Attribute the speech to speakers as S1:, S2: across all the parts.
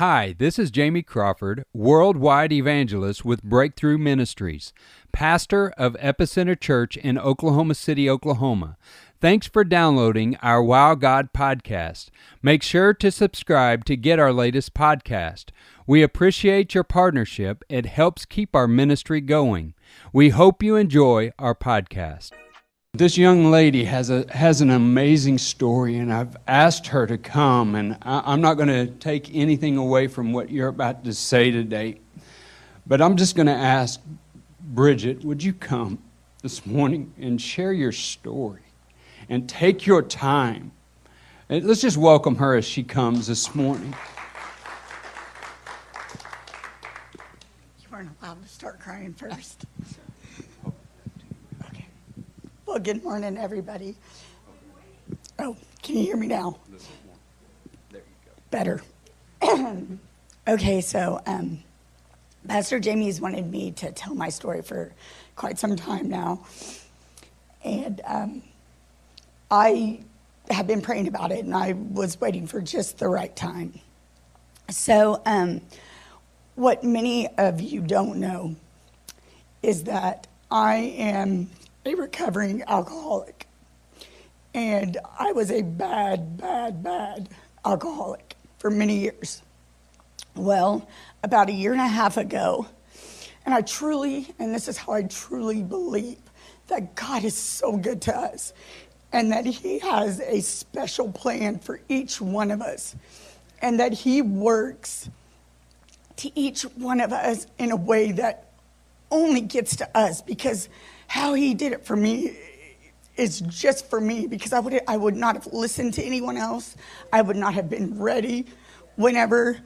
S1: Hi, this is Jamie Crawford, worldwide evangelist with Breakthrough Ministries, pastor of Epicenter Church in Oklahoma City, Oklahoma. Thanks for downloading our Wow God podcast. Make sure to subscribe to get our latest podcast. We appreciate your partnership, it helps keep our ministry going. We hope you enjoy our podcast. This young lady has a has an amazing story, and I've asked her to come. And I, am not going to take anything away from what you're about to say today, but I'm just going to ask Bridgette, would you come this morning and share your story, and take your time. And let's just welcome her as she comes this morning.
S2: You weren't allowed to start crying first. Well, good morning, everybody. Oh, can you hear me now? Better. okay, so um, Pastor Jamie's wanted me to tell my story for quite some time now. And um, I have been praying about it, and I was waiting for just the right time. So, um, what many of you don't know is that I am a recovering alcoholic. And I was a bad, bad, bad alcoholic for many years. Well, about a year and a half ago, and I truly, and this is how I truly believe, that God is so good to us and that He has a special plan for each one of us and that He works to each one of us in a way that only gets to us because how he did it for me is just for me because I would I would not have listened to anyone else. I would not have been ready whenever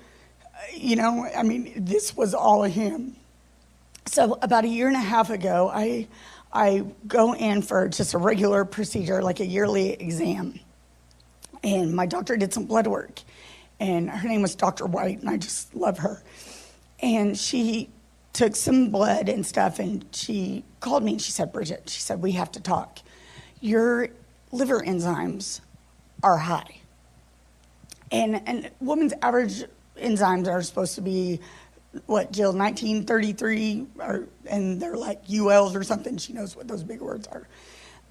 S2: uh, you know, I mean, this was all of him. So about a year and a half ago, I I go in for just a regular procedure, like a yearly exam. And my doctor did some blood work. And her name was Dr. White, and I just love her. And she took some blood and stuff, and she called me and she said, Bridgette, she said, we have to talk. Your liver enzymes are high. And, and women's average enzymes are supposed to be, what, Jill, 1933, or, and they're like ULs or something. She knows what those big words are.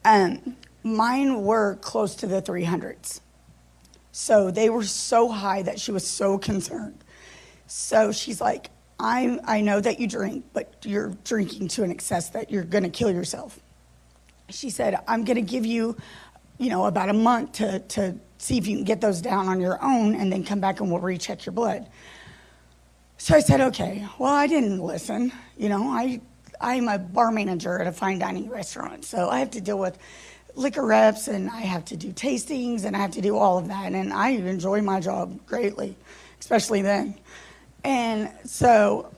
S2: Um, mine were close to the 300s. So they were so high that she was so concerned. So she's like, I, I know that you drink, but you're drinking to an excess that you're going to kill yourself. She said, I'm going to give you, you know, about a month to, to see if you can get those down on your own and then come back and we'll recheck your blood. So I said, okay. Well, I didn't listen. You know, I, I'm a bar manager at a fine dining restaurant, so I have to deal with liquor reps and I have to do tastings and I have to do all of that. And I enjoy my job greatly, especially then. And so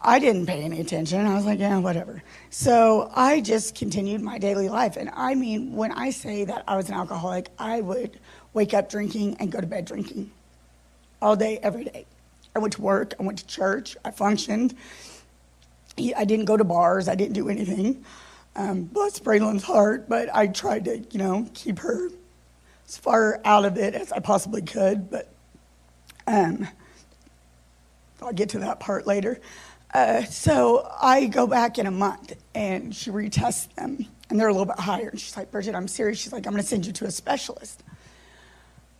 S2: I didn't pay any attention. I was like, yeah, whatever. So I just continued my daily life. And I mean, when I say that I was an alcoholic, I would wake up drinking and go to bed drinking all day, every day. I went to work, I went to church, I functioned. I didn't go to bars, I didn't do anything. Um, bless Braylon's heart, but I tried to, you know, keep her as far out of it as I possibly could. But um, I'll get to that part later. Uh, so I go back in a month and she retests them and they're a little bit higher. And she's like, Bridgette, I'm serious. She's like, I'm going to send you to a specialist.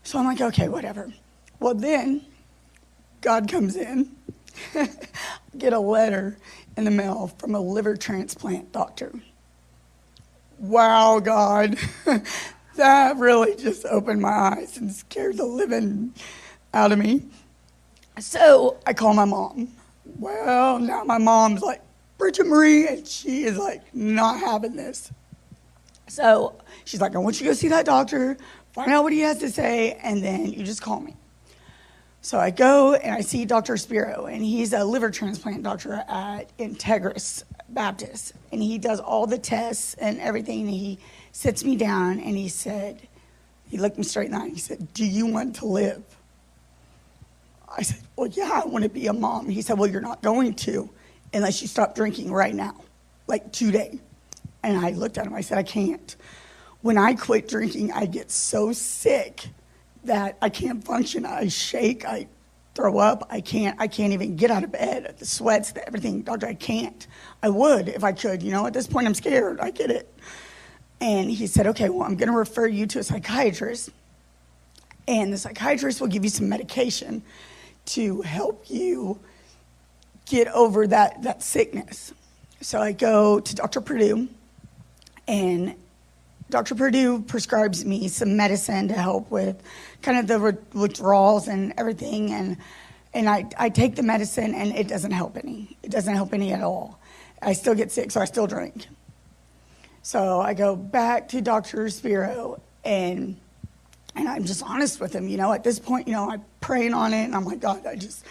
S2: So I'm like, okay, whatever. Well, then God comes in, get a letter in the mail from a liver transplant doctor. Wow, God, that really just opened my eyes and scared the living out of me. So I call my mom. Well, now my mom's like, Bridgette Marie, and she is like, not having this. So she's like, I want you to go see that doctor, find out what he has to say, and then you just call me. So I go and I see Dr. Spiro, and he's a liver transplant doctor at Integris Baptist. And he does all the tests and everything. And he sits me down and he said, he looked me straight in the eye and he said, Do you want to live? I said, Well, yeah, I want to be a mom. He said, Well, you're not going to unless you stop drinking right now, like today. And I looked at him, I said, I can't. When I quit drinking, I get so sick that I can't function. I shake, I throw up. I can't. I can't even get out of bed. The sweats, the everything. Doctor, I can't. I would if I could. You know, at this point, I'm scared. I get it. And he said, okay, well, I'm going to refer you to a psychiatrist. And the psychiatrist will give you some medication to help you get over that, that sickness. So I go to Dr. Purdue, and Dr. Purdue prescribes me some medicine to help with kind of the withdrawals and everything. And, and I, I take the medicine, and it doesn't help any. It doesn't help any at all. I still get sick, so I still drink. So I go back to Dr. Spiro, and and I'm just honest with him. You know, at this point, you know, I'm praying on it, and I'm like, God, I just,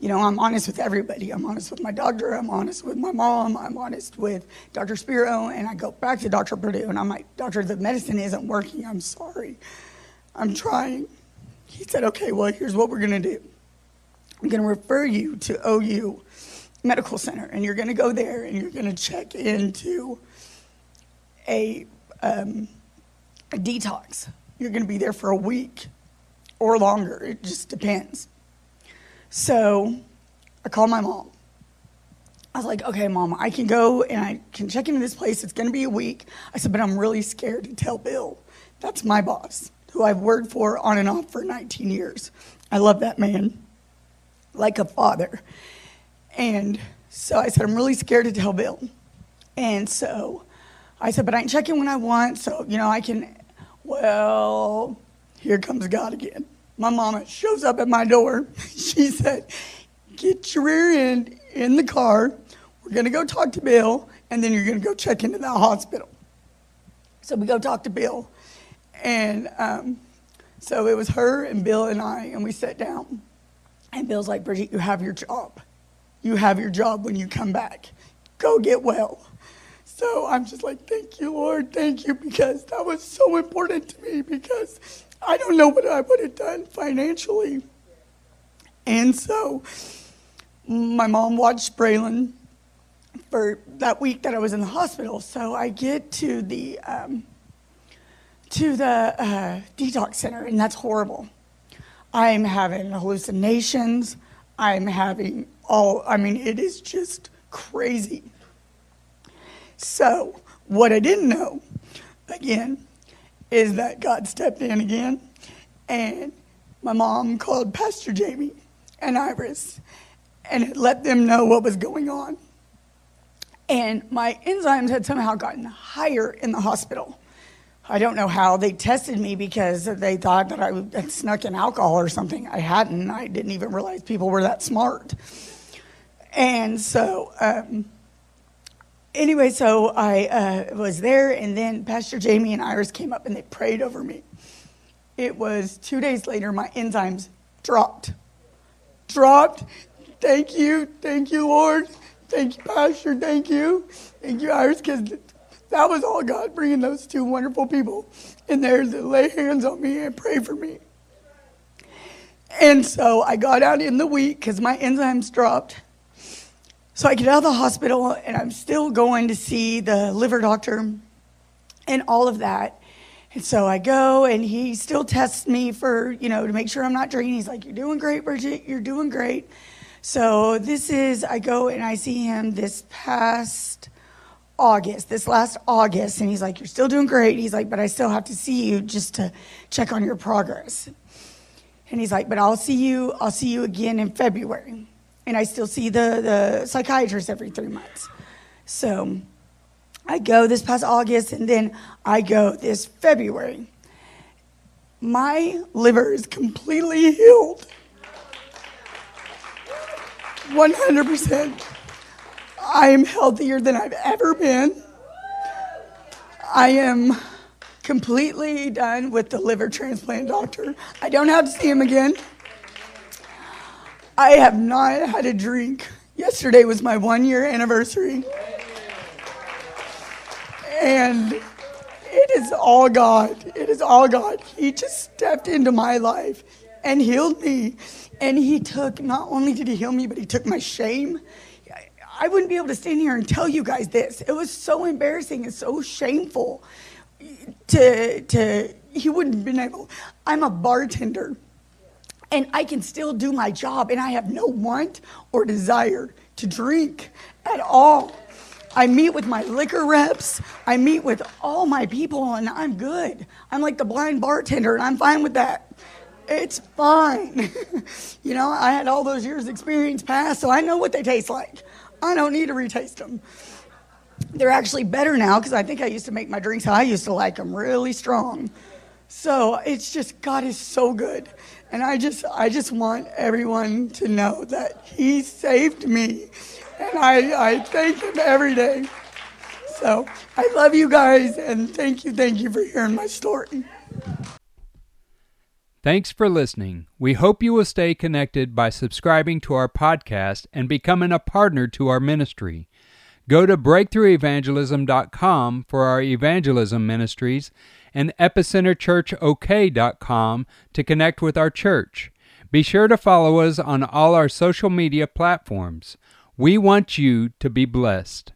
S2: you know, I'm honest with everybody. I'm honest with my doctor. I'm honest with my mom. I'm honest with Dr. Spiro. And I go back to Dr. Purdue, and I'm like, Doctor, the medicine isn't working. I'm sorry. I'm trying. He said, Okay, well, here's what we're to do. I'm to refer you to OU Medical Center, and you're to go there, and you're to check into a, um, a detox you're going to be there for a week or longer. It just depends. So I called my mom. I was like, okay, mom, I can go and I can check into this place. It's going to be a week. I said, but I'm really scared to tell Bill. That's my boss, who I've worked for on and off for 19 years. I love that man like a father. And so I said, I'm really scared to tell Bill. And so I said, but I can check in when I want. So, you know, I can well, here comes God again. My mama shows up at my door. She said, Get your rear end in the car. We're going to go talk to Bill, and then you're going to go check into that hospital. So we go talk to Bill. And um, so it was her and Bill and I, and we sat down. And Bill's like, Bridgette, you have your job. You have your job when you come back. Go get well. So I'm just like, thank you, Lord, thank you, because that was so important to me because I don't know what I would have done financially. And so my mom watched Braylon for that week that I was in the hospital. So I get to the um, to the uh, detox center, and that's horrible. I'm having hallucinations. I'm having all. I mean, it is just crazy. So, what I didn't know, again, is that God stepped in again, and my mom called Pastor Jamie and Iris and let them know what was going on. And my enzymes had somehow gotten higher in the hospital. I don't know how. They tested me because they thought that I had snuck in alcohol or something. I hadn't. I didn't even realize people were that smart. And so um, anyway, so I uh, was there, and then Pastor Jamie and Iris came up and they prayed over me. It was two days later, my enzymes dropped. Dropped. Thank you. Thank you, Lord. Thank you, Pastor. Thank you. Thank you, Iris, because that was all God bringing those two wonderful people in there to lay hands on me and pray for me. And so I got out in the week because my enzymes dropped. So I get out of the hospital and I'm still going to see the liver doctor and all of that. And so I go and he still tests me for, you know, to make sure I'm not drinking. He's like, You're doing great, Bridgette. You're doing great. So this is, I go and I see him this past August, this last August. And he's like, You're still doing great. He's like, But I still have to see you just to check on your progress. And he's like, But I'll see you, I'll see you again in February and I still see the, the psychiatrist every three months. So I go this past August, and then I go this February. My liver is completely healed. 100%. I am healthier than I've ever been. I am completely done with the liver transplant doctor. I don't have to see him again. I have not had a drink. Yesterday was my one year anniversary. And it is all God. It is all God. He just stepped into my life and healed me. And He took, not only did He heal me, but He took my shame. I wouldn't be able to stand here and tell you guys this. It was so embarrassing and so shameful to, to He wouldn't have been able. I'm a bartender. And I can still do my job, and I have no want or desire to drink at all. I meet with my liquor reps. I meet with all my people, and I'm good. I'm like the blind bartender, and I'm fine with that. It's fine. you know, I had all those years' experience past, so I know what they taste like. I don't need to retaste them. They're actually better now because I think I used to make my drinks how I used to like them, really strong. So it's just God is so good. And I just I just want everyone to know that he saved me. And I, I thank him every day. So I love you guys and thank you, thank you for hearing my story.
S1: Thanks for listening. We hope you will stay connected by subscribing to our podcast and becoming a partner to our ministry. Go to breakthroughevangelism.com for our evangelism ministries and epicenterchurchok.com to connect with our church. Be sure to follow us on all our social media platforms. We want you to be blessed.